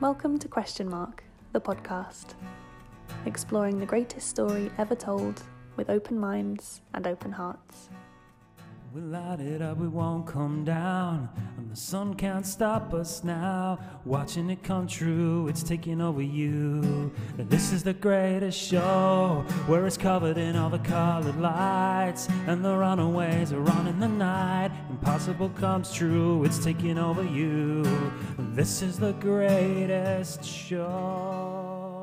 Welcome to Question Mark, the podcast, exploring the greatest story ever told with open minds and open hearts. We light it up, we won't come down. And the sun can't stop us now. Watching it come true, it's taking over you. And this is the greatest show where it's covered in all the colored lights. And the runaways are on in the night. Impossible comes true, it's taking over you. And this is the greatest show.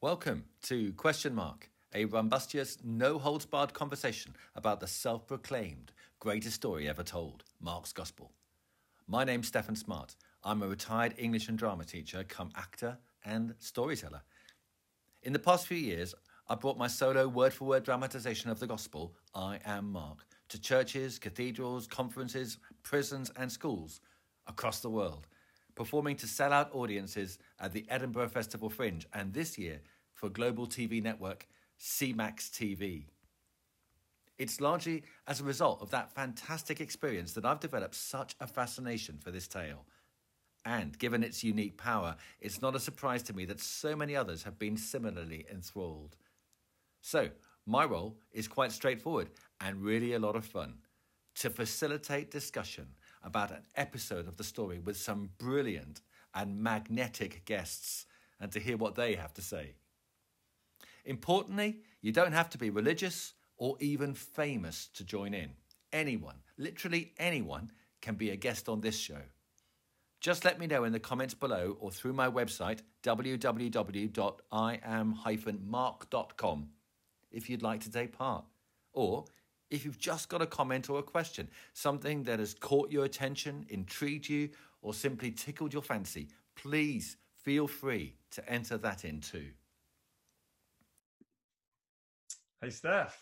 Welcome to Question Mark, a rumbustious, no holds barred conversation about the self proclaimed greatest story ever told, Mark's Gospel. My name's Stefan Smart. I'm a retired English and drama teacher, come actor and storyteller. In the past few years, I've brought my solo word for word dramatization of the Gospel, I Am Mark, to churches, cathedrals, conferences, prisons, and schools across the world, performing to sell out audiences at the Edinburgh Festival Fringe and this year for global TV network CMAX TV. It's largely as a result of that fantastic experience that I've developed such a fascination for this tale. And given its unique power, it's not a surprise to me that so many others have been similarly enthralled. So, my role is quite straightforward and really a lot of fun to facilitate discussion about an episode of the story with some brilliant and magnetic guests and to hear what they have to say. Importantly, you don't have to be religious or even famous to join in. Anyone, literally anyone, can be a guest on this show. Just let me know in the comments below or through my website, www.iam-mark.com, if you'd like to take part. Or if you've just got a comment or a question, something that has caught your attention, intrigued you, or simply tickled your fancy, please feel free to enter that in too. Hey, Steph.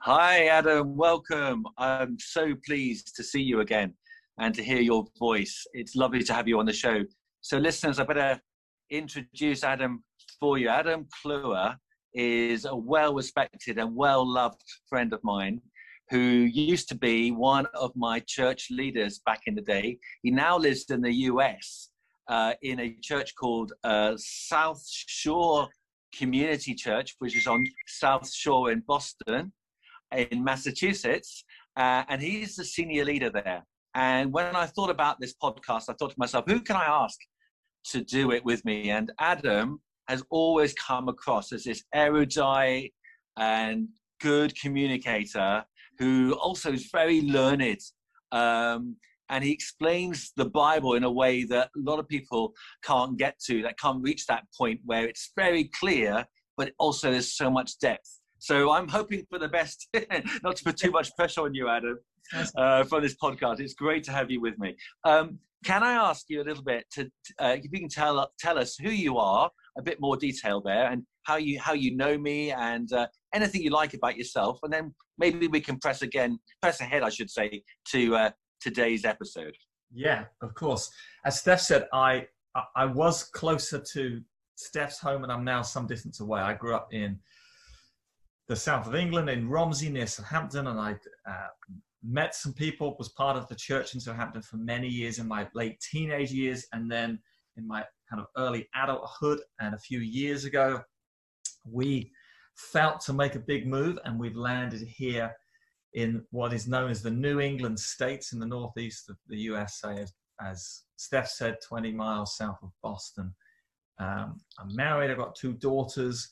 Hi, Adam. Welcome. I'm so pleased to see you again and to hear your voice. It's lovely to have you on the show. So, listeners, I better introduce Adam for you. Adam Kluwer is a well respected and well loved friend of mine who used to be one of my church leaders back in the day. He now lives in the US uh, in a church called uh, South Shore Community Church, which is on South Shore in Boston, in Massachusetts, uh, and he's the senior leader there. And when I thought about this podcast, I thought to myself, who can I ask to do it with me? And Adam has always come across as this erudite and good communicator who also is very learned. Um, and he explains the Bible in a way that a lot of people can't get to, that can't reach that point where it's very clear, but also there's so much depth. So I'm hoping for the best, not to put too much pressure on you, Adam, uh, from this podcast. It's great to have you with me. Um, can I ask you a little bit to, uh, if you can tell tell us who you are, a bit more detail there, and how you how you know me, and uh, anything you like about yourself, and then maybe we can press again, press ahead, I should say, to uh, today's episode. Yeah, of course. As Steph said, I I was closer to Steph's home, and I'm now some distance away. I grew up in the south of England, in Romsey near Southampton, and I uh, met some people. Was part of the church in Southampton for many years in my late teenage years, and then in my kind of early adulthood. And a few years ago, we felt to make a big move, and we've landed here in what is known as the New England states in the northeast of the USA, as, as Steph said, 20 miles south of Boston. Um, I'm married, I've got two daughters,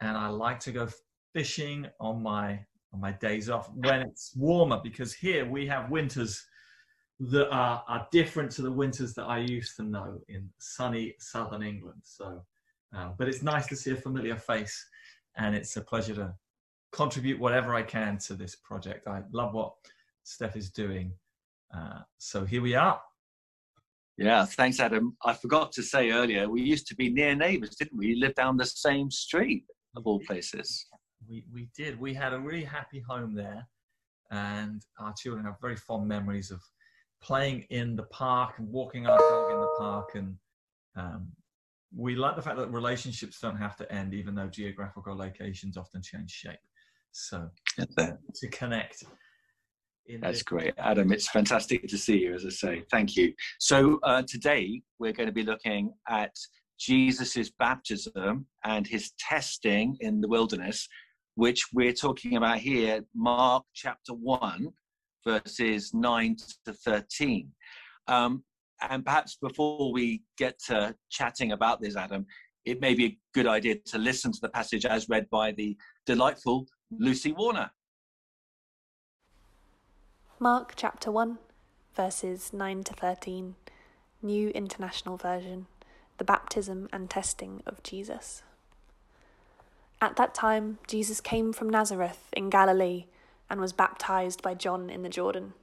and I like to go fishing on my on my days off when it's warmer because here we have winters that are, are different to the winters that I used to know in sunny southern England. So, um, but it's nice to see a familiar face, and it's a pleasure to contribute whatever I can to this project. I love what Steph is doing. Uh, so here we are. Yeah, thanks, Adam. I forgot to say earlier, we used to be near neighbours, didn't we? We lived down the same street, of all places. We, we did. We had a really happy home there, and our children have very fond memories of playing in the park and walking our dog in the park. And um, we like the fact that relationships don't have to end, even though geographical locations often change shape. So to connect. That's great, Adam. It's fantastic to see you, as I say. Thank you. So uh, today we're going to be looking at Jesus's baptism and his testing in the wilderness, which we're talking about here, Mark chapter one, verses nine to thirteen. Um, and perhaps before we get to chatting about this, Adam, it may be a good idea to listen to the passage as read by the delightful Lucy Warner. Mark chapter 1, verses 9 to 13, New International Version, the baptism and testing of Jesus. At that time, Jesus came from Nazareth in Galilee and was baptized by John in the Jordan.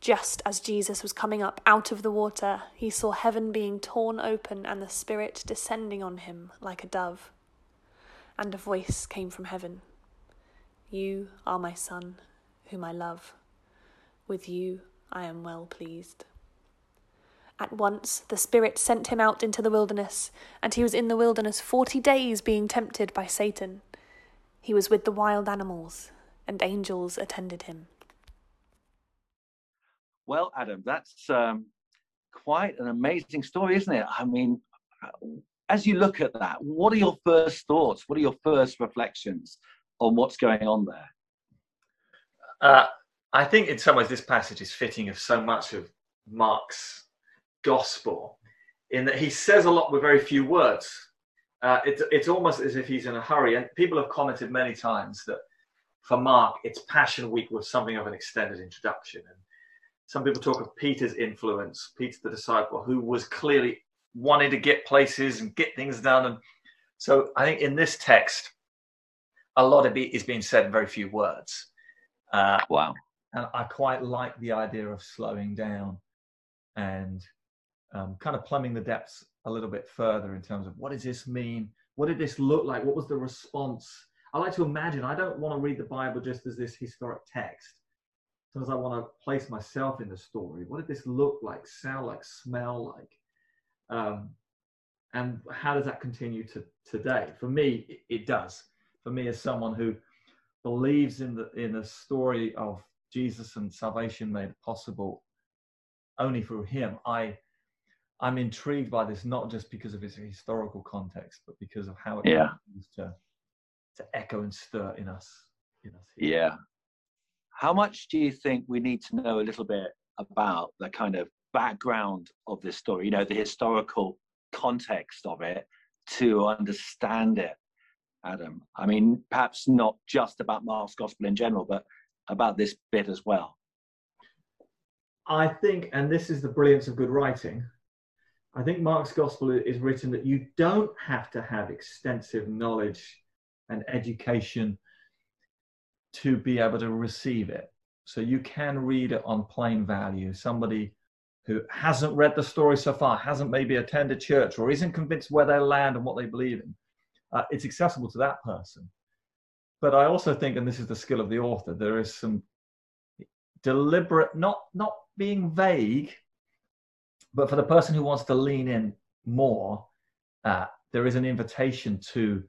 Just as Jesus was coming up out of the water, he saw heaven being torn open and the Spirit descending on him like a dove. And a voice came from heaven You are my Son, whom I love. With you I am well pleased. At once the Spirit sent him out into the wilderness, and he was in the wilderness forty days being tempted by Satan. He was with the wild animals, and angels attended him. Well, Adam, that's um, quite an amazing story, isn't it? I mean, as you look at that, what are your first thoughts? What are your first reflections on what's going on there? Uh, I think in some ways this passage is fitting of so much of Mark's gospel in that he says a lot with very few words. Uh, it's, it's almost as if he's in a hurry. And people have commented many times that for Mark, it's Passion Week was something of an extended introduction. And some people talk of Peter's influence, Peter the disciple, who was clearly wanting to get places and get things done. And so I think in this text, a lot of it is being said in very few words. Uh, wow and I quite like the idea of slowing down and um, kind of plumbing the depths a little bit further in terms of what does this mean? What did this look like? What was the response? I like to imagine. I don't want to read the Bible just as this historic text. Sometimes I want to place myself in the story. What did this look like, sound like, smell like? Um, and how does that continue to today? For me, it, it does. For me, as someone who believes in the in the story of Jesus and salvation made possible only through him, I I'm intrigued by this not just because of its historical context, but because of how it yeah. to to echo and stir in us. In us here. Yeah. How much do you think we need to know a little bit about the kind of background of this story? You know, the historical context of it to understand it, Adam. I mean, perhaps not just about Mark's gospel in general, but about this bit as well? I think, and this is the brilliance of good writing, I think Mark's gospel is written that you don't have to have extensive knowledge and education to be able to receive it. So you can read it on plain value. Somebody who hasn't read the story so far, hasn't maybe attended church, or isn't convinced where they land and what they believe in, uh, it's accessible to that person but I also think, and this is the skill of the author, there is some deliberate, not not being vague, but for the person who wants to lean in more, uh, there is an invitation to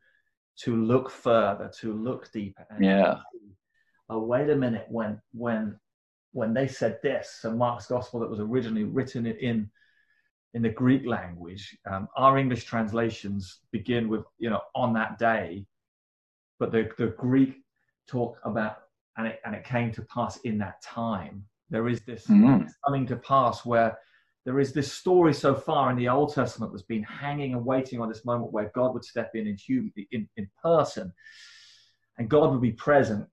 to look further, to look deeper. And yeah. oh, wait a minute. When when when they said this, so Mark's gospel that was originally written in in the Greek language, um, our English translations begin with you know on that day but the, the Greek talk about, and it, and it came to pass in that time. There is this mm. coming to pass where there is this story so far in the Old Testament that's been hanging and waiting on this moment where God would step in in, human, in, in person and God would be present.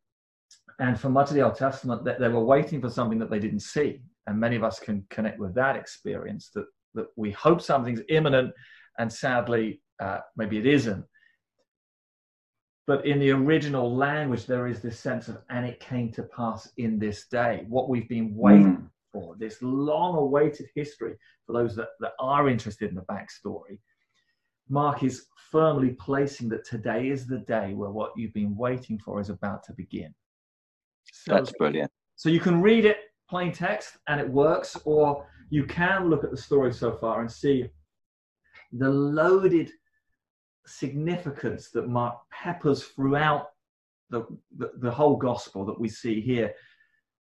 And for much of the Old Testament, they, they were waiting for something that they didn't see. And many of us can connect with that experience that, that we hope something's imminent and sadly, uh, maybe it isn't. But in the original language, there is this sense of, and it came to pass in this day, what we've been waiting mm. for, this long awaited history for those that, that are interested in the backstory. Mark is firmly placing that today is the day where what you've been waiting for is about to begin. So, That's brilliant. So you can read it plain text and it works, or you can look at the story so far and see the loaded significance that Mark peppers throughout the, the, the whole gospel that we see here.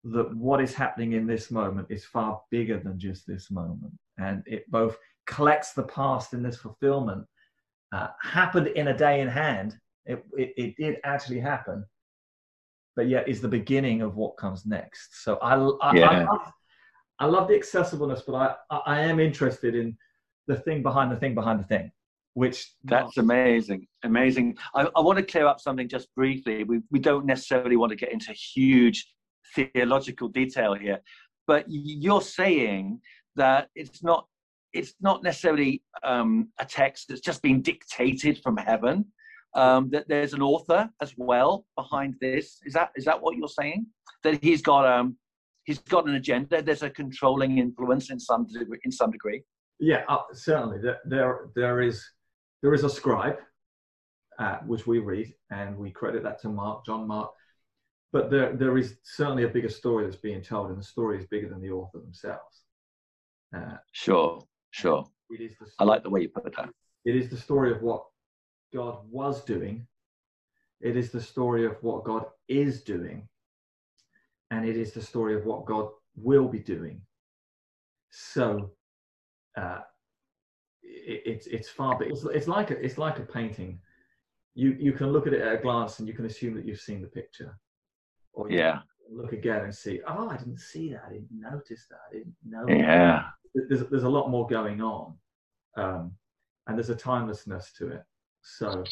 that what is happening in this moment is far bigger than just this moment. And it both collects the past in this fulfillment, uh, happened in a day in hand. It, it, it, did actually happen, but yet is the beginning of what comes next. So I, I, yeah. I, love, I love the accessibleness, but I, I am interested in the thing behind the thing behind the thing which that's amazing amazing I, I, want to clear up something just briefly we, we don't necessarily want to get into huge theological detail here but you're saying that it's not it's not necessarily um, a text that's just been dictated from heaven um, that there's an author as well behind this is that is that what you're saying that he's got um he's got an agenda there's a controlling influence in some degree in some degree yeah uh, certainly there, there there is there is a scribe, uh, which we read, and we credit that to Mark, John Mark. But there, there is certainly a bigger story that's being told, and the story is bigger than the author themselves. Uh, sure, sure. I like the way you put that. It is the story of what God was doing. It is the story of what God is doing. And it is the story of what God will be doing. So, uh, it, it's it's far big. It's, it's like a, it's like a painting. You you can look at it at a glance and you can assume that you've seen the picture. Or yeah. Look again and see. Oh, I didn't see that. I didn't notice that. I didn't know. Yeah. There's there's a lot more going on, um, and there's a timelessness to it. So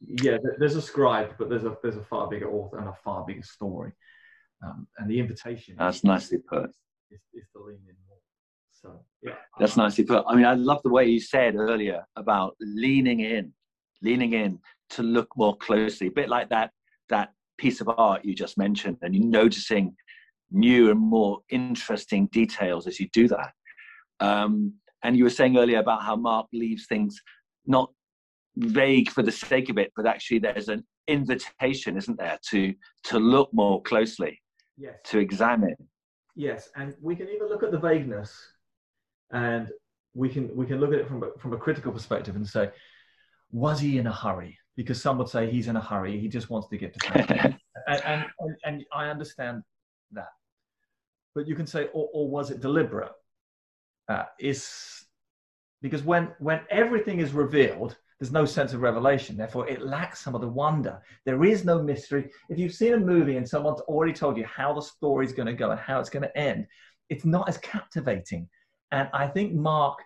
yeah, there's a scribe, but there's a there's a far bigger author and a far bigger story. Um, and the invitation. That's is, nicely put. Is, is to lean in more. So yeah, that's nicely put. I mean, I love the way you said earlier about leaning in, leaning in to look more closely, a bit like that that piece of art you just mentioned, and you're noticing new and more interesting details as you do that. Um, and you were saying earlier about how Mark leaves things not vague for the sake of it, but actually there's an invitation, isn't there, to to look more closely, yes. to examine. Yes, and we can either look at the vagueness and we can we can look at it from a, from a critical perspective and say, was he in a hurry? Because some would say he's in a hurry. He just wants to get to and, and, and I understand that, but you can say, or, or was it deliberate? Uh, is because when when everything is revealed, there's no sense of revelation. Therefore, it lacks some of the wonder. There is no mystery. If you've seen a movie and someone's already told you how the story's going to go and how it's going to end, it's not as captivating and I think Mark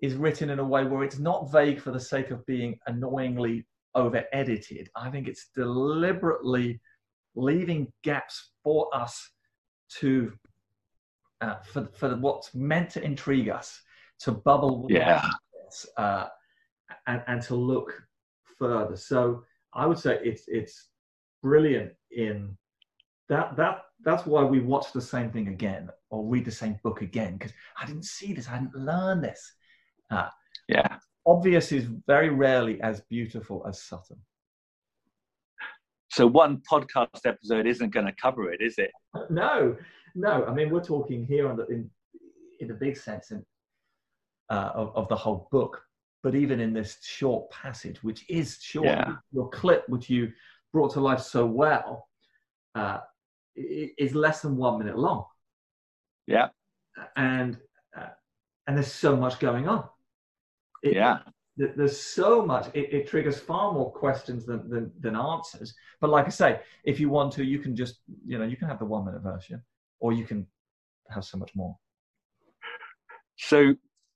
is written in a way where it's not vague for the sake of being annoyingly over edited. I think it's deliberately leaving gaps for us to, uh, for, for what's meant to intrigue us, to bubble yeah. uh, and, and to look further. So I would say it's, it's brilliant in that, that that's why we watch the same thing again or read the same book again because I didn't see this, I didn't learn this. Uh, yeah. Obvious is very rarely as beautiful as subtle. So one podcast episode isn't going to cover it, is it? No, no. I mean, we're talking here on the, in in the big sense in, uh, of of the whole book, but even in this short passage, which is short, yeah. your clip, which you brought to life so well, uh, is less than one minute long. Yeah. And uh, and there's so much going on. It, yeah. It, there's so much. It, it, triggers far more questions than, than than answers. But like I say, if you want to, you can just you know you can have the one minute version, or you can have so much more. So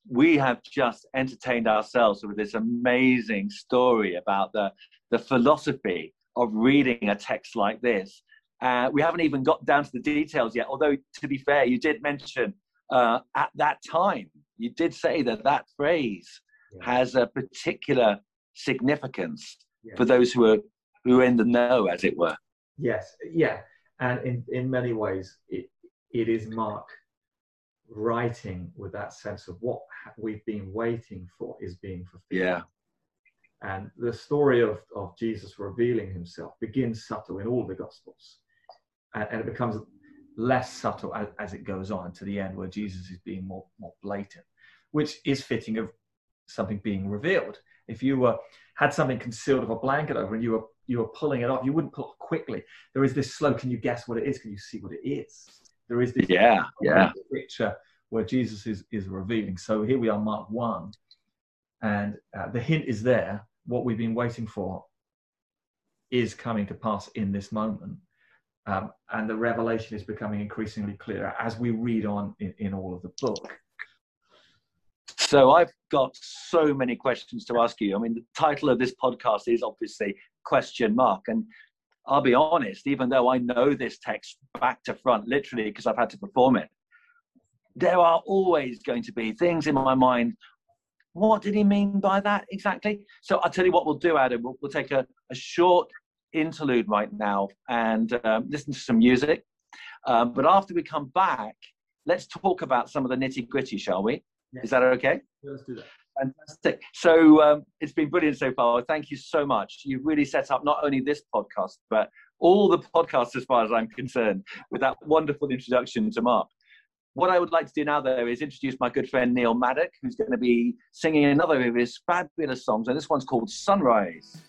we have just entertained ourselves with this amazing story about the the philosophy of reading a text like this uh, we haven't even got down to the details yet. Although, to be fair, you did mention uh, at that time, you did say that that phrase yeah. has a particular significance yeah. for those who are who are in the know, as it were. Yes, yeah, and in in many ways, it it is Mark writing with that sense of what we've been waiting for is being fulfilled. Yeah. And the story of, of Jesus revealing himself begins subtle in all the Gospels and, and it becomes less subtle as, as, it goes on to the end where jesus is being more, more blatant which is fitting of something being revealed if you were had something concealed of a blanket over and you were you were pulling it off, you wouldn't pull it quickly. There is this slow. Can you guess what it is? Can you see what it is? There is this Yeah, yeah. picture where Jesus is is revealing. So here we are, Mark one, and uh, the hint is there. What we've been waiting for is coming to pass in this moment. Um, and the revelation is becoming increasingly clearer as we read on in, in all of the book. So I've got so many questions to ask you. I mean, the title of this podcast is obviously question mark. And I'll be honest, even though I know this text back to front, literally, because I've had to perform it, there are always going to be things in my mind. What did he mean by that exactly? So I'll tell you what we'll do, Adam. We'll, we'll take a, a short interlude right now and um, listen to some music. Um, but after we come back, let's talk about some of the nitty gritty, shall we? Is that okay? Let's do that. Fantastic. So um, it's been brilliant so far. Thank you so much. You've really set up not only this podcast, but all the podcasts, as far as I'm concerned, with that wonderful introduction to Mark. What I would like to do now, though, is introduce my good friend Neil Maddock, who's going to be singing another of his fabulous songs, and this one's called Sunrise.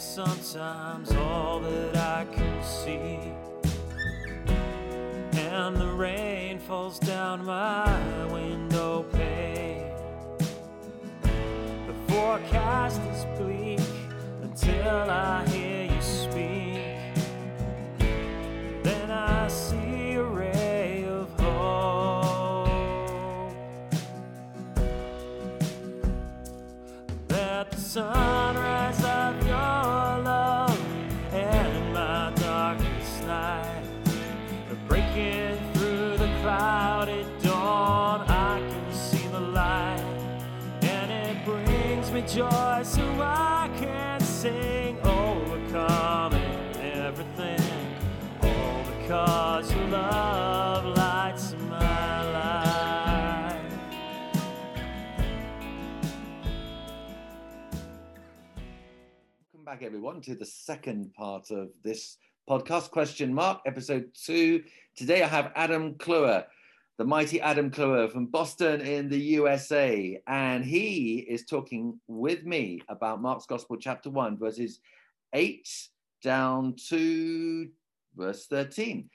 Are sometimes all that I can see. And the rain falls down my window pane. The forecast is bleak until I hear joy, so I can sing, overcoming everything, all because your love lights my life. Welcome back, everyone, to the second part of this podcast, Question Mark, episode two. Today I have Adam Kluwer, the mighty Adam Kluwer from Boston in the USA. And he is talking with me about Mark's Gospel, chapter one, verses eight down to verse 13.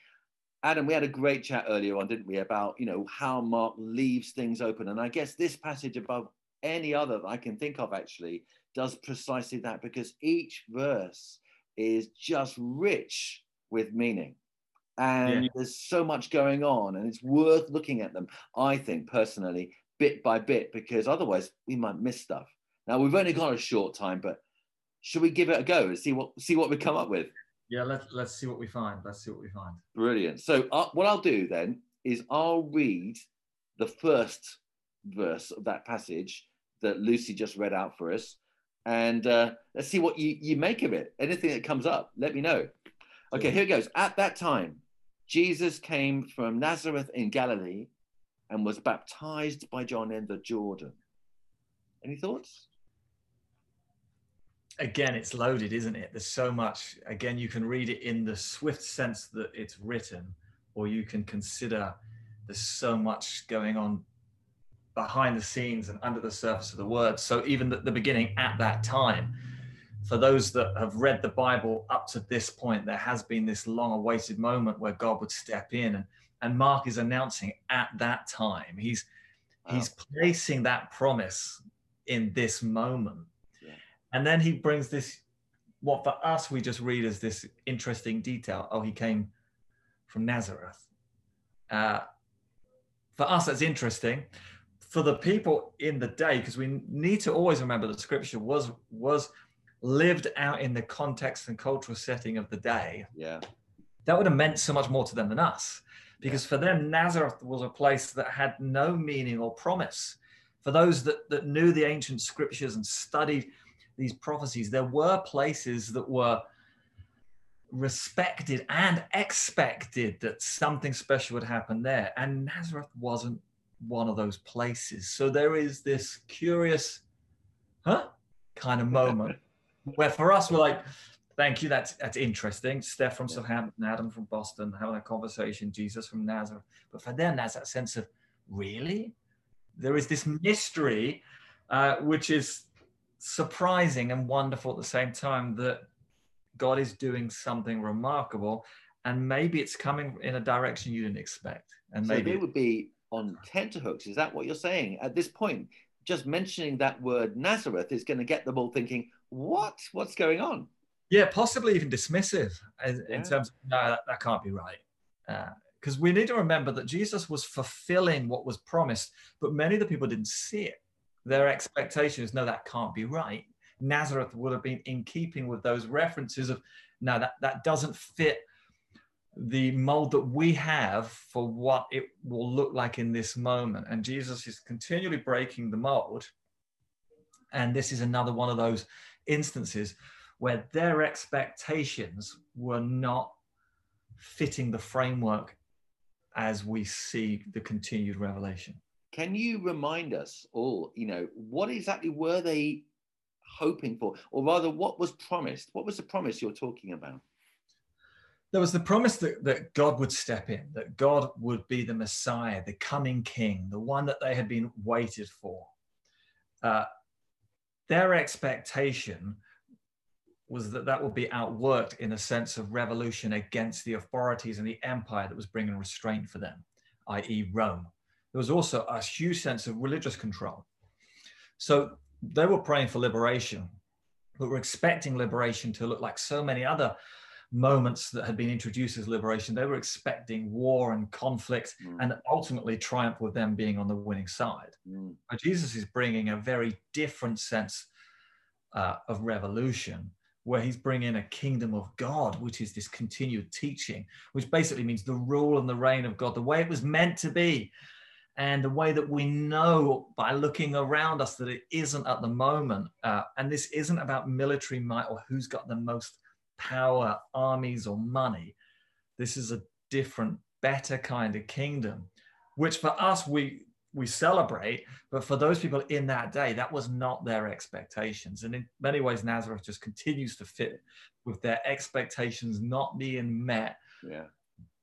Adam, we had a great chat earlier on, didn't we, about you know how Mark leaves things open. And I guess this passage above any other that I can think of actually does precisely that because each verse is just rich with meaning. And Yeah. there's so much going on, and it's worth looking at them, I think personally, bit by bit, because otherwise we might miss stuff. Now we've only got a short time, but should we give it a go and see what see what we come up with? Yeah, let's let's see what we find. Let's see what we find. Brilliant. So uh, what I'll do then is I'll read the first verse of that passage that Lucy just read out for us, and uh, let's see what you, you make of it. Anything that comes up, let me know. Okay, here it goes. At that time, Jesus came from Nazareth in Galilee and was baptized by John in the Jordan. Any thoughts? Again, it's loaded, isn't it? There's so much. Again, you can read it in the swift sense that it's written, or you can consider there's so much going on behind the scenes and under the surface of the word. So even at the beginning, at that time, for those that have read the Bible up to this point, there has been this long-awaited moment where God would step in, and and Mark is announcing at that time. He's he's placing that promise in this moment, Yeah. and then he brings this. What for us we just read as this interesting detail. Oh, he came from Nazareth. Uh, for us, that's interesting. For the people in the day, because we need to always remember that Scripture was was lived out in the context and cultural setting of the day, Yeah. that would have meant so much more to them than us. Because for them, Nazareth was a place that had no meaning or promise. For those that, that knew the ancient scriptures and studied these prophecies, there were places that were respected and expected that something special would happen there. And Nazareth wasn't one of those places. So there is this curious, huh, kind of moment where for us we're like, thank you, that's that's interesting. Steph from Southampton, Adam from Boston, having a conversation, Jesus from Nazareth. But for them, there's that sense of really, there is this mystery, uh, which is surprising and wonderful at the same time that God is doing something remarkable, and maybe it's coming in a direction you didn't expect. And So maybe they would be on tenterhooks. Is that what you're saying at this point? Just mentioning that word Nazareth is going to get them all thinking, "What? What's going on?" Yeah, possibly even dismissive in, in terms of no, that, that can't be right. Uh, because we need to remember that Jesus was fulfilling what was promised, but many of the people didn't see it. Their expectation is no, that can't be right. Nazareth would have been in keeping with those references of no, that, that doesn't fit the mold that we have for what it will look like in this moment. And Jesus is continually breaking the mold. And this is another one of those instances where their expectations were not fitting the framework as we see the continued revelation. Can you remind us all, you know, what exactly were they hoping for? Or rather, what was promised? What was the promise you're talking about? There was the promise that, that God would step in, that God would be the Messiah, the coming King, the one that they had been waited for. Uh, their expectation was that that would be outworked in a sense of revolution against the authorities and the empire that was bringing restraint for them, i.e., Rome. There was also a huge sense of religious control. So they were praying for liberation, but were expecting liberation to look like so many other moments that had been introduced as liberation. They were expecting war and conflict Mm. and ultimately triumph with them being on the winning side. Mm, But Jesus is bringing a very different sense uh, of revolution, where he's bringing a kingdom of God, which is this continued teaching, which basically means the rule and the reign of God, the way it was meant to be, and the way that we know by looking around us that it isn't at the moment. Uh, and this isn't about military might or who's got the most power, armies, or money. This is a different, better kind of kingdom, which for us, we we celebrate, but for those people in that day, that was not their expectations. And in many ways, Nazareth just continues to fit with their expectations not being met yeah.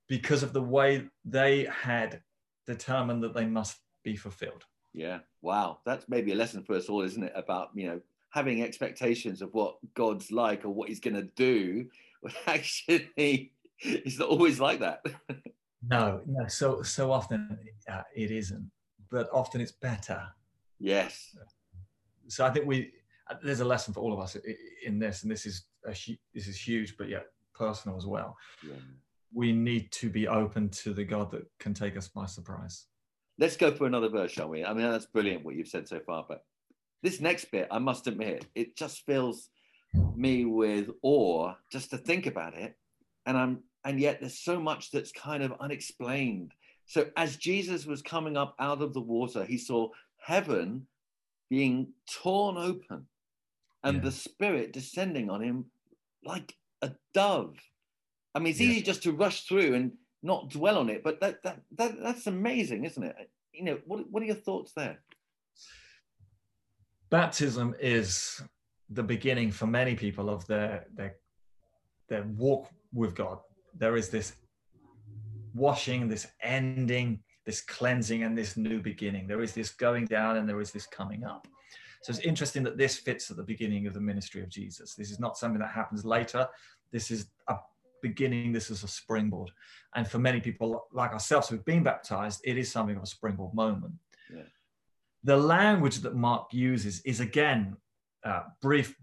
because of the way they had determined that they must be fulfilled. Yeah. Wow. That's maybe a lesson for us all, isn't it? About, you know, having expectations of what God's like or what he's going to do. Actually, it's not always like that. No, no. So so often uh, it isn't, but often it's better. yes. So I think we uh, there's a lesson for all of us in this, and this is a this is huge, but yet personal as well. Yeah. We need to be open to the God that can take us by surprise. Let's go for another verse, shall we? I mean, that's brilliant what you've said so far, but this next bit, I must admit, it just fills me with awe just to think about it. And I'm and yet there's so much that's kind of unexplained. So as Jesus was coming up out of the water, he saw heaven being torn open and Yeah. the spirit descending on him like a dove. I mean, it's Yeah. easy just to rush through and not dwell on it, but that, that, that that's amazing, isn't it? You know, what, what are your thoughts there? Baptism is the beginning for many people of their their their walk with God. There is this washing, this ending, this cleansing, and this new beginning. There is this going down and there is this coming up. So it's interesting that this fits at the beginning of the ministry of Jesus. This is not something that happens later. This is a beginning, this is a springboard. And for many people like ourselves who've been baptized, it is something of a springboard moment. Yeah. The language that Mark uses is again uh, brief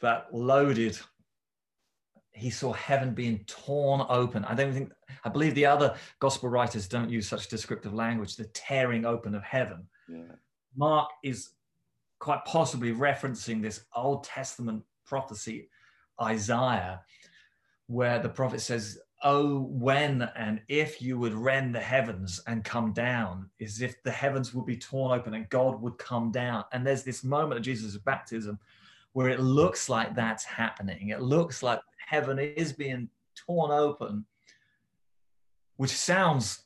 but loaded. He saw heaven being torn open. I don't think, I believe the other gospel writers don't use such descriptive language, the tearing open of heaven. Yeah. Mark is quite possibly referencing this Old Testament prophecy, Isaiah, where the prophet says, Oh, when and if you would rend the heavens and come down, as if the heavens would be torn open and God would come down. And there's this moment of Jesus' baptism where it looks like that's happening. It looks like heaven is being torn open, which sounds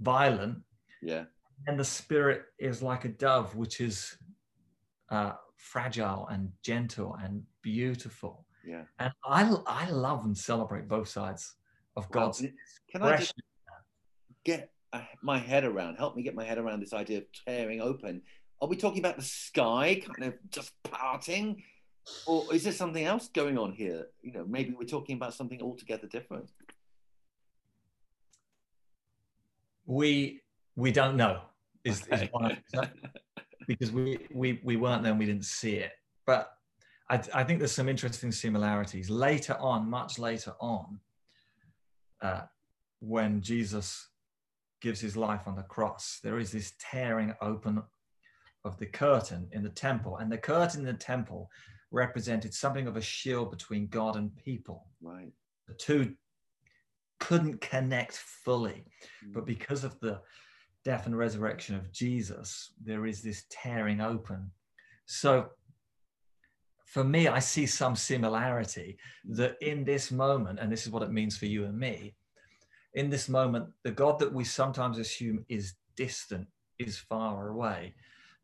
violent, Yeah. And the spirit is like a dove, which is uh, fragile and gentle and beautiful. Yeah. And I, I love and celebrate both sides of Well, God's Can I just get uh, my head around? Help me get my head around this idea of tearing open. Are we talking about the sky kind of just parting, or is there something else going on here? You know, maybe we're talking about something altogether different. we we don't know is, is one because we, we we weren't there and we didn't see it but I, I think there's some interesting similarities later on much later on uh, when jesus gives his life on the cross there is this tearing open of the curtain in the temple and the curtain in the temple represented something of a shield between god and people Right. the two couldn't connect fully but because of the death and resurrection of Jesus, there is this tearing open. So for me, I see some similarity mm. that in this moment, and this is what it means for you and me, in this moment, the God that we sometimes assume is distant, is far away,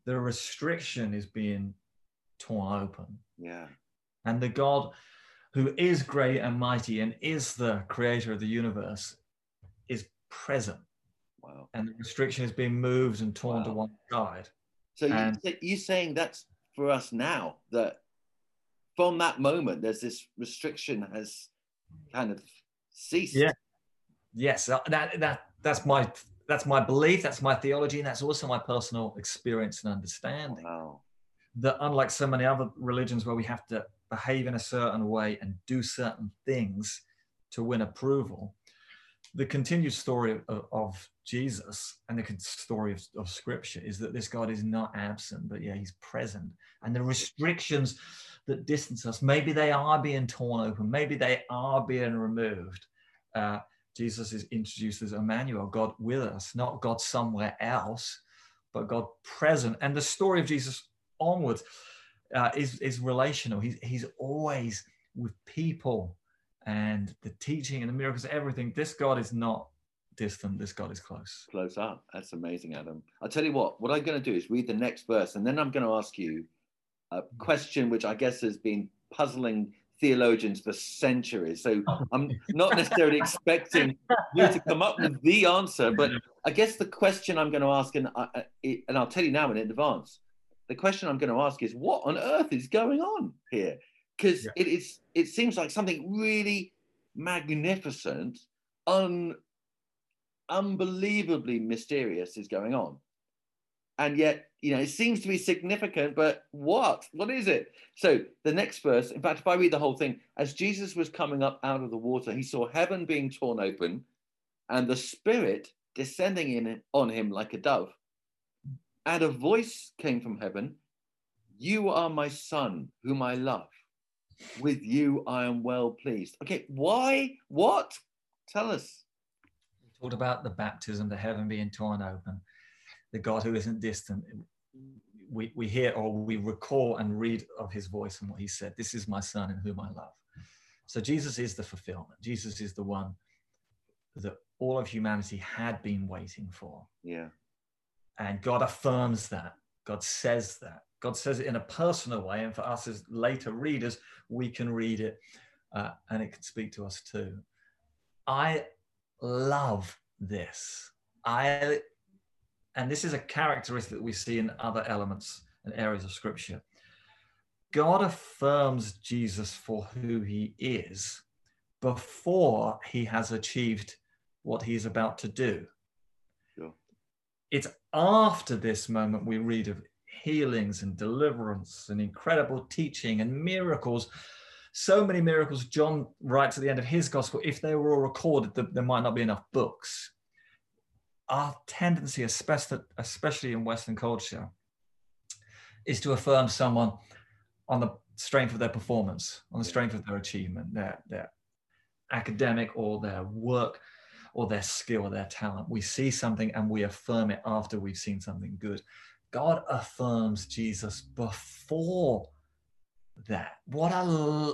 the restriction is being torn open. Yeah. And the God who is great and mighty and is the creator of the universe is present Wow. and the restriction is being moved and torn to one side. So you, And- so you saying that's for us now that from that moment there's this restriction has kind of ceased. Yeah. Yes, that, that that that's my that's my belief, that's my theology, and that's also my personal experience and understanding. Wow. That unlike so many other religions where we have to behave in a certain way and do certain things to win approval, the continued story of, of Jesus and the story of, of Scripture is that this God is not absent, but yeah, He's present. And the restrictions that distance us, maybe they are being torn open, maybe they are being removed. Uh, Jesus is introduced as Emmanuel, God with us, not God somewhere else, but God present. And the story of Jesus onwards uh, is, is relational. He's, he's always with people and the teaching and the miracles, everything. This God is not distant, this God is close. Close up. That's amazing, Adam. I'll tell you what, what I'm going to do is read the next verse and then I'm going to ask you a question which I guess has been puzzling theologians for centuries. So I'm not necessarily expecting you to come up with the answer, but I guess the question I'm going to ask, and, I, and I'll tell you now in advance, the question I'm going to ask is what on earth is going on here? Because Yeah. it is, it seems like something really magnificent, un, unbelievably mysterious is going on. And yet, you know, it seems to be significant, but what? What is it? So the next verse, in fact, if I read the whole thing, as Jesus was coming up out of the water, he saw heaven being torn open and the Spirit descending in on him like a dove. And a voice came from heaven You are my son, whom I love. With you I am well pleased. Okay, why? What? Tell us. We talked about the baptism, the heaven being torn open, the God who isn't distant. We, we hear or we recall and read of his voice and what he said This is my son in whom I love. So Jesus is the fulfillment. Jesus is the one that all of humanity had been waiting for. Yeah, And God affirms that. God says that. God says it in a personal way. And for us as later readers, we can read it uh, and it can speak to us too. I love this. I, and this is a characteristic that we see in other elements and areas of scripture. God affirms Jesus for who he is before he has achieved what he's about to do. Sure. It's after this moment we read of healings and deliverance and incredible teaching and miracles. So many miracles, John writes at the end of his gospel, if they were all recorded, there might not be enough books. Our tendency, especially, especially in Western culture, is to affirm someone on the strength of their performance, on the strength of their achievement, their, their academic or their work or their skill or their talent. We see something and we affirm it after we've seen something good. God affirms Jesus before that. What a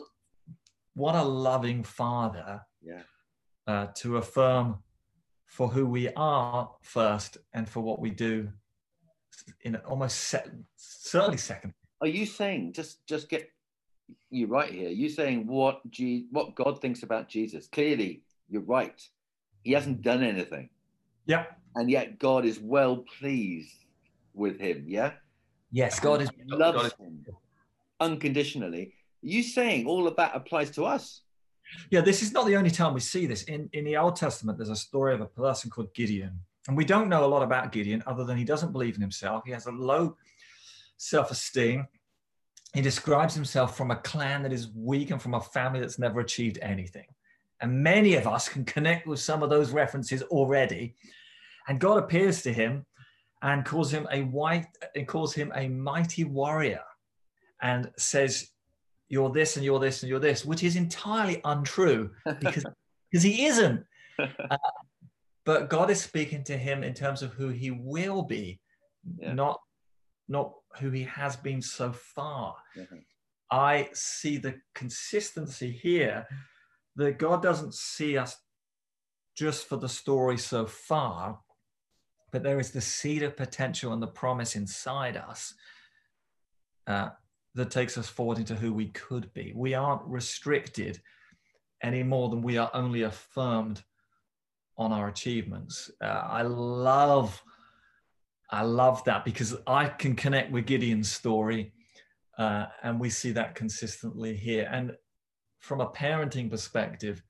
what a loving father yeah, uh, to affirm for who we are first and for what we do in almost certainly second. Are you saying just just get you right here? You saying what G, what God thinks about Jesus? Clearly, you're right. He hasn't done anything. Yeah. And yet God is well pleased with him. Yeah. Yes, God is loves God is, him unconditionally. You saying all of that applies to us? Yeah, this is not the only time we see this. In in the Old Testament, there's a story of a person called Gideon. And we don't know a lot about Gideon other than he doesn't believe in himself. He has a low self-esteem. He describes himself from a clan that is weak and from a family that's never achieved anything. And many of us can connect with some of those references already. And God appears to him and calls him a white and calls him a mighty warrior and says, You're this and you're this and you're this, which is entirely untrue because, because he isn't. Uh, but God is speaking to him in terms of who he will be, yeah. not not who he has been so far. Mm-hmm. I see the consistency here that God doesn't see us just for the story so far, but there is the seed of potential and the promise inside us uh, that takes us forward into who we could be. We aren't restricted any more than we are only affirmed on our achievements. Uh, I love, I love that because I can connect with Gideon's story, uh, and we see that consistently here. And from a parenting perspective,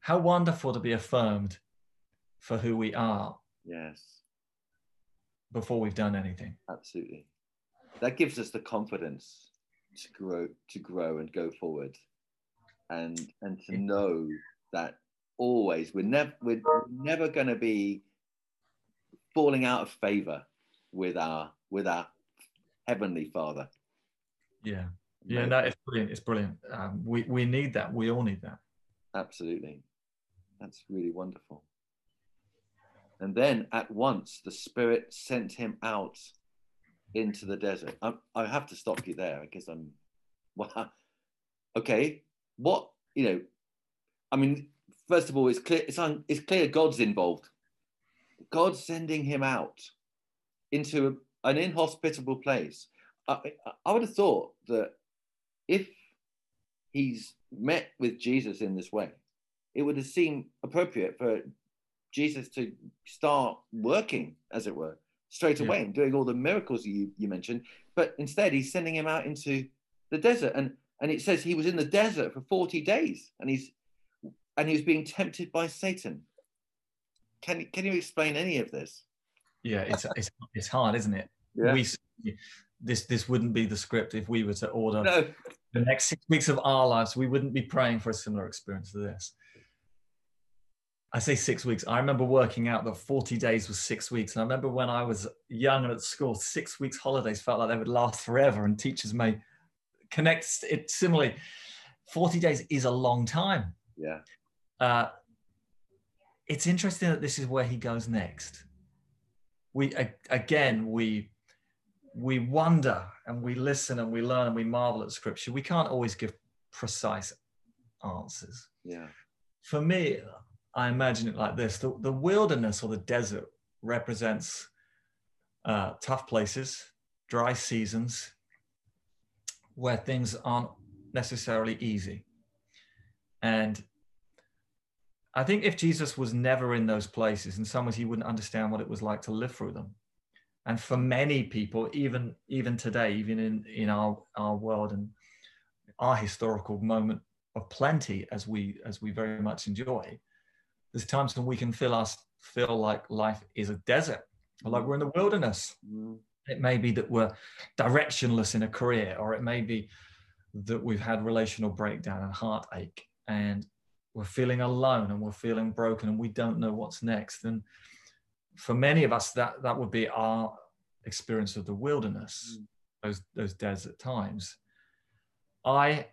how wonderful to be affirmed for who we are Yes. Before we've done anything. Absolutely. That gives us the confidence to grow to grow and go forward. And and to know that always we're never we're never going to be falling out of favor with our with our heavenly father. Yeah. Yeah no it's brilliant it's brilliant. Um, we we need that we all need that. Absolutely. That's really wonderful. And then at once the Spirit sent him out into the desert. I, I have to stop you there because I'm, well, okay, what, you know, I mean, first of all, it's clear, it's, un, it's clear God's involved. God's sending him out into a, an inhospitable place. I, I would have thought that if he's met with Jesus in this way, it would have seemed appropriate for Jesus to start working, as it were, straight away yeah. and doing all the miracles you, you mentioned. But instead, he's sending him out into the desert. And, and it says he was in the desert for 40 days and he's and he was being tempted by Satan. Can, can you explain any of this? Yeah, it's, it's, it's hard, isn't it? Yeah. We, this, this wouldn't be the script if we were to order no. the next six weeks of our lives. We wouldn't be praying for a similar experience to this. I say six weeks. I remember working out that 40 days was six weeks. And I remember when I was young and at school, six weeks holidays felt like they would last forever. And teachers may connect it similarly. 40 days is a long time. Yeah. Uh, it's interesting that this is where he goes next. We again we we wonder and we listen and we learn and we marvel at scripture. We can't always give precise answers. Yeah. For me, I imagine it like this the, the wilderness or the desert represents uh, tough places, dry seasons, where things aren't necessarily easy. And I think if Jesus was never in those places, in some ways he wouldn't understand what it was like to live through them. And for many people, even even today, even in, in our, our world and our historical moment of plenty as we as we very much enjoy, there's times when we can feel us feel like life is a desert or like we're in the wilderness. Mm. It may be that we're directionless in a career, or it may be that we've had relational breakdown and heartache, and we're feeling alone and we're feeling broken and we don't know what's next. And for many of us, that that would be our experience of the wilderness, mm. those those desert times. I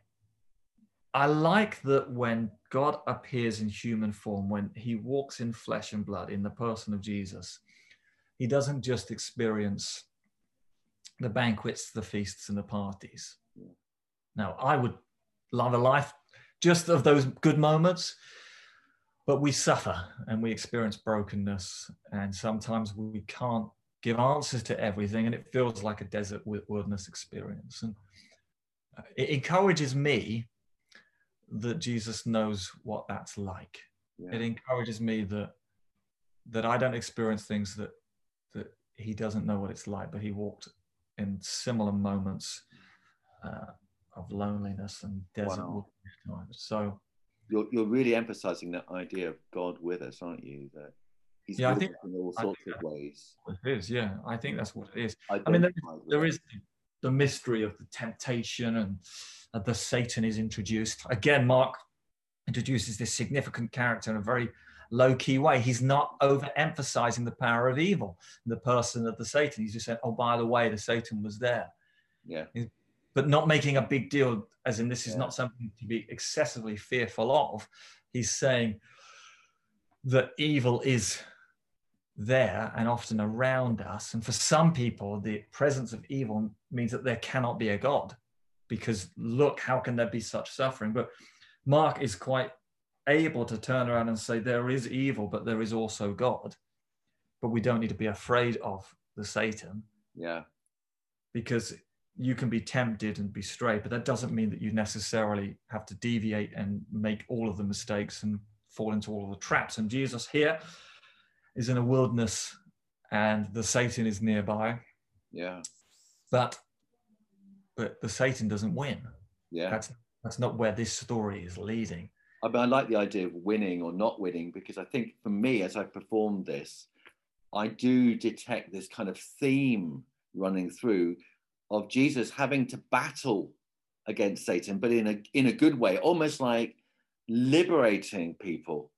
I like that when God appears in human form, when he walks in flesh and blood in the person of Jesus, he doesn't just experience the banquets, the feasts, and the parties. Now, I would love a life just of those good moments. but we suffer and we experience brokenness, and sometimes we can't give answers to everything, and it feels like a desert wilderness experience. And it encourages me that Jesus knows what that's like. Yeah. It encourages me that that I don't experience things that that he doesn't know what it's like, but he walked in similar moments uh, of loneliness and desert wow. So you're you're really emphasizing that idea of God with us, aren't you? That He's yeah, I think in all sorts of ways. It is, yeah. I think that's what it is. I mean, there, there is the mystery of the temptation and uh, the Satan is introduced. Again, Mark introduces this significant character in a very low key way. He's not overemphasizing the power of evil, the person of the Satan. He's just saying, oh, by the way, the Satan was there. Yeah. But not making a big deal, as in this is yeah. not something to be excessively fearful of. He's saying that evil is there and often around us. And for some people, the presence of evil means that there cannot be a God because look, how can there be such suffering? But Mark is quite able to turn around and say, there is evil, but there is also God. But we don't need to be afraid of the Satan. Yeah. Because you can be tempted and be straight, but that doesn't mean that you necessarily have to deviate and make all of the mistakes and fall into all of the traps. And Jesus here is in a wilderness and the Satan is nearby. Yeah. But but the Satan doesn't win. Yeah. That's that's not where this story is leading. I mean, I like the idea of winning or not winning because I think for me, as I've performed this, I do detect this kind of theme running through of Jesus having to battle against Satan, but in a in a good way, almost like liberating people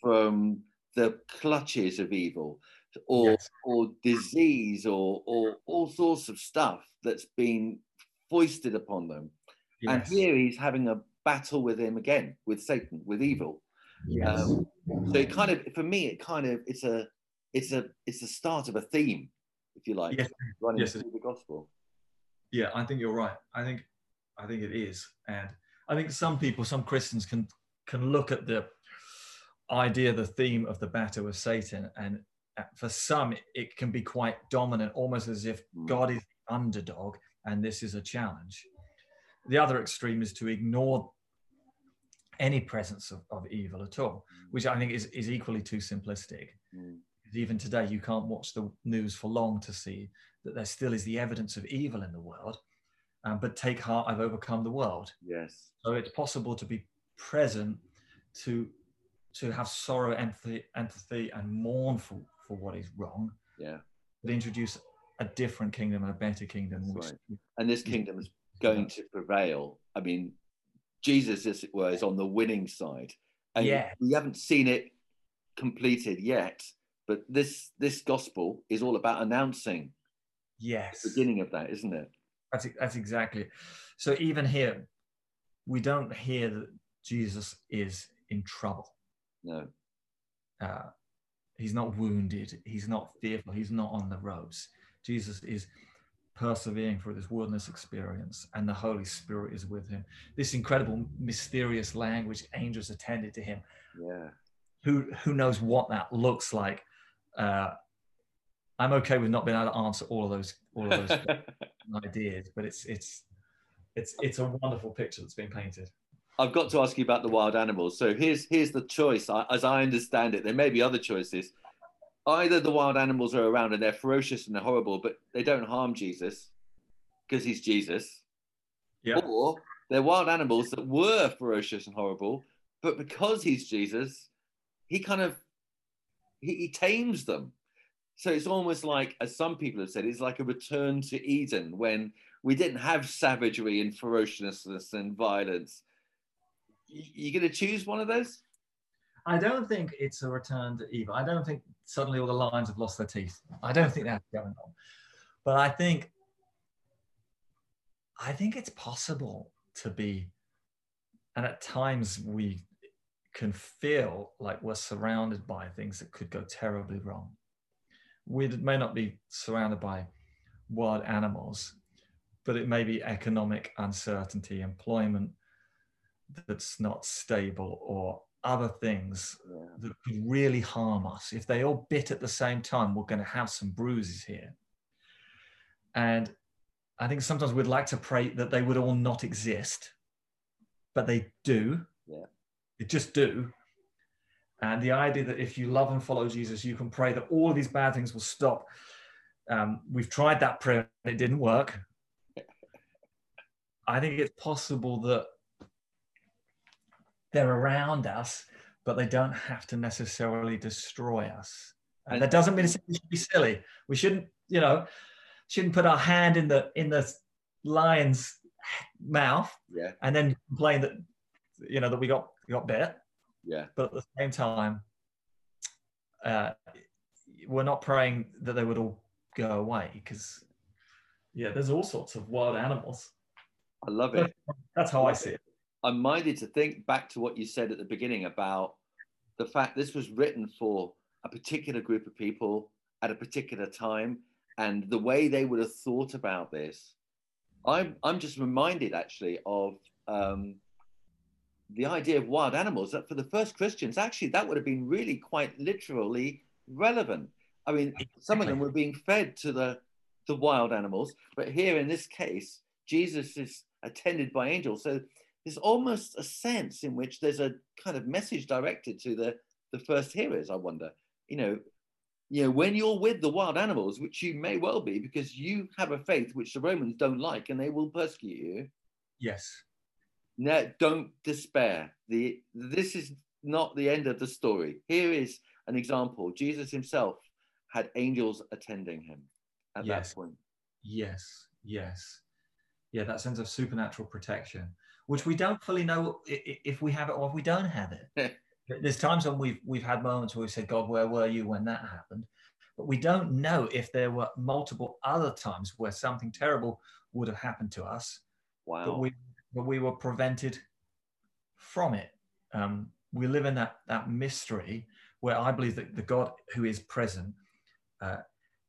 from the clutches of evil or yes. or disease or or all sorts of stuff that's been foisted upon them. Yes. And here he's having a battle with him again, with Satan, with evil. Yes. Um, so it kind of, for me, it kind of, it's a, it's a, it's the start of a theme, if you like, yes. running yes. through the gospel. Yeah, I think you're right. I think, I think it is, and I think some people, some Christians can can look at the idea, the theme of the battle with Satan, and uh, for some, it can be quite dominant, almost as if mm. God is the underdog and this is a challenge. The other extreme is to ignore any presence of, of evil at all, which I think is, is equally too simplistic. Mm. Even today, you can't watch the news for long to see that there still is the evidence of evil in the world. Um, but take heart, I've overcome the world. Yes. So it's possible to be present to to have sorrow, empathy, empathy, and mournful for, what is wrong. Yeah. But introduce a different kingdom, and a better kingdom. Which, right. And this kingdom is going to prevail. I mean, Jesus, as it were, is on the winning side. And yeah. we haven't seen it completed yet, but this this gospel is all about announcing yes the beginning of that, isn't it? That's that's exactly. So even here, we don't hear that Jesus is in trouble. No. Uh, he's not wounded. He's not fearful. He's not on the ropes. Jesus is persevering through this wilderness experience, and the Holy Spirit is with him. This incredible, mysterious language, angels attended to him. Yeah. Who who knows what that looks like? Uh, I'm okay with not being able to answer all of those all of those ideas, but it's it's it's it's a wonderful picture that's been painted. I've got to ask you about the wild animals. So here's here's the choice. As I understand it, there may be other choices. Either the wild animals are around and they're ferocious and they're horrible, but they don't harm Jesus because he's Jesus. Yeah. Or they're wild animals that were ferocious and horrible, but because he's Jesus, he kind of he, he tames them. So it's almost like, as some people have said, it's like a return to Eden when we didn't have savagery and ferociousness and violence you going to choose one of those? I don't think it's a return to evil. I don't think suddenly all the lions have lost their teeth. I don't think that's going on. But I think I think it's possible to be, and at times we can feel like we're surrounded by things that could go terribly wrong. We may not be surrounded by wild animals, but it may be economic uncertainty, employment that's not stable or other things Yeah. that could really harm us. If they all bit at the same time, we're going to have some bruises here. And I think sometimes we'd like to pray that they would all not exist, but they do. Yeah. They just do. And the idea that if you love and follow Jesus, you can pray that all of these bad things will stop. Um, we've tried that prayer and it didn't work. I think it's possible that they're around us, but they don't have to necessarily destroy us. And that doesn't mean we should be silly. We shouldn't, you know, shouldn't put our hand in the in the lion's mouth Yeah. and then complain that you know that we got got bit. Yeah. But at the same time, uh, we're not praying that they would all go away because yeah, there's all sorts of wild animals. I love it. That's how I see it. I'm minded to think back to what you said at the beginning about the fact this was written for a particular group of people at a particular time and the way they would have thought about this. I'm, I'm just reminded actually of um, the idea of wild animals that for the first Christians, actually, that would have been really quite literally relevant. I mean, some of them were being fed to the, the wild animals, but here in this case, Jesus is attended by angels. So there's almost a sense in which there's a kind of message directed to the the first hearers i wonder you know you know when you're with the wild animals which you may well be because you have a faith which the romans don't like and they will persecute you Yes. now don't despair the this is not the end of the story here is an example jesus himself had angels attending him at Yes. that point Yes. Yes. Yeah, that sense of supernatural protection, which we don't fully know if we have it or if we don't have it. There's times when we've we've had moments where we said, "God, where were you when that happened?" But we don't know if there were multiple other times where something terrible would have happened to us, wow but we but we were prevented from it. Um, we live in that that mystery where I believe that the God who is present uh,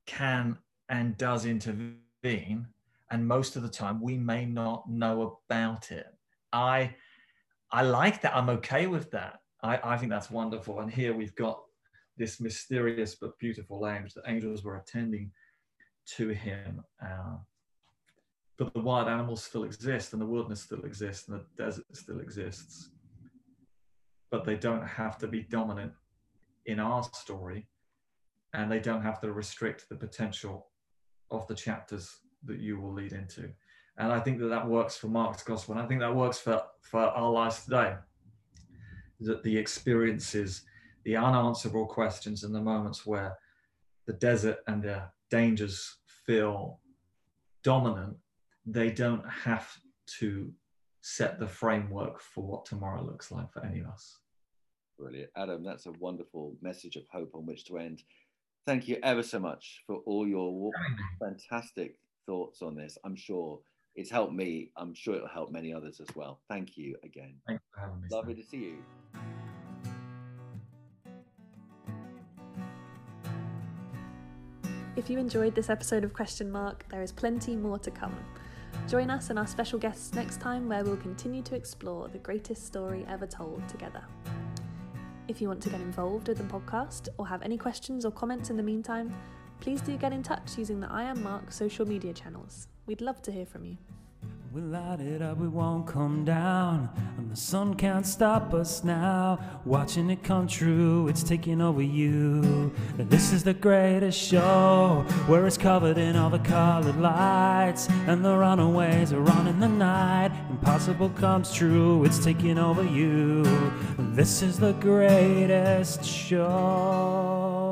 can and does intervene, and most of the time we may not know about it. I I like that. I'm okay with that. I, I think that's wonderful. And here we've got this mysterious but beautiful language The angels were attending to him. Uh, but the wild animals still exist, and the wilderness still exists, and the desert still exists. But they don't have to be dominant in our story, and they don't have to restrict the potential of the chapters that you will lead into. And I think that that works for Mark's gospel, and I think that works for, for our lives today. That the experiences, the unanswerable questions, and the moments where the desert and the dangers feel dominant, they don't have to set the framework for what tomorrow looks like for any of us. Brilliant. Adam, that's a wonderful message of hope on which to end. Thank you ever so much for all your fantastic thoughts on this. I'm sure it's helped me. I'm sure it'll help many others as well. Thank you again. Thanks for having me. Lovely Stan. to see you. If you enjoyed this episode of Question Mark, there is plenty more to come. Join us and our special guests next time where we'll continue to explore the greatest story ever told together. If you want to get involved with the podcast or have any questions or comments in the meantime, please do get in touch using the I Am Mark social media channels. We'd love to hear from you. We light it up, we won't come down. And the sun can't stop us now. Watching it come true, it's taking over you. And this is the greatest show, where it's covered in all the colored lights. And the runaways are on in the night. Impossible comes true, it's taking over you. And this is the greatest show.